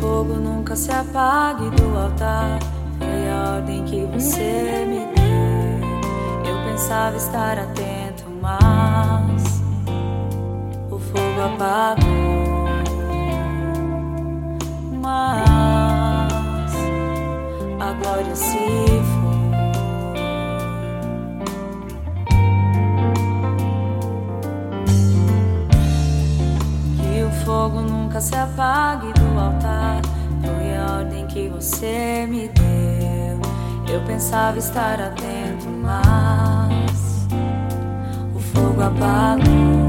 fogo nunca se apague do altar. Foi a ordem que você me deu. Eu pensava estar atento, mas o fogo apagou. Mas a glória se fogo nunca se apague do altar. Foi a ordem que você me deu. Eu pensava estar atento, mas o fogo apagou.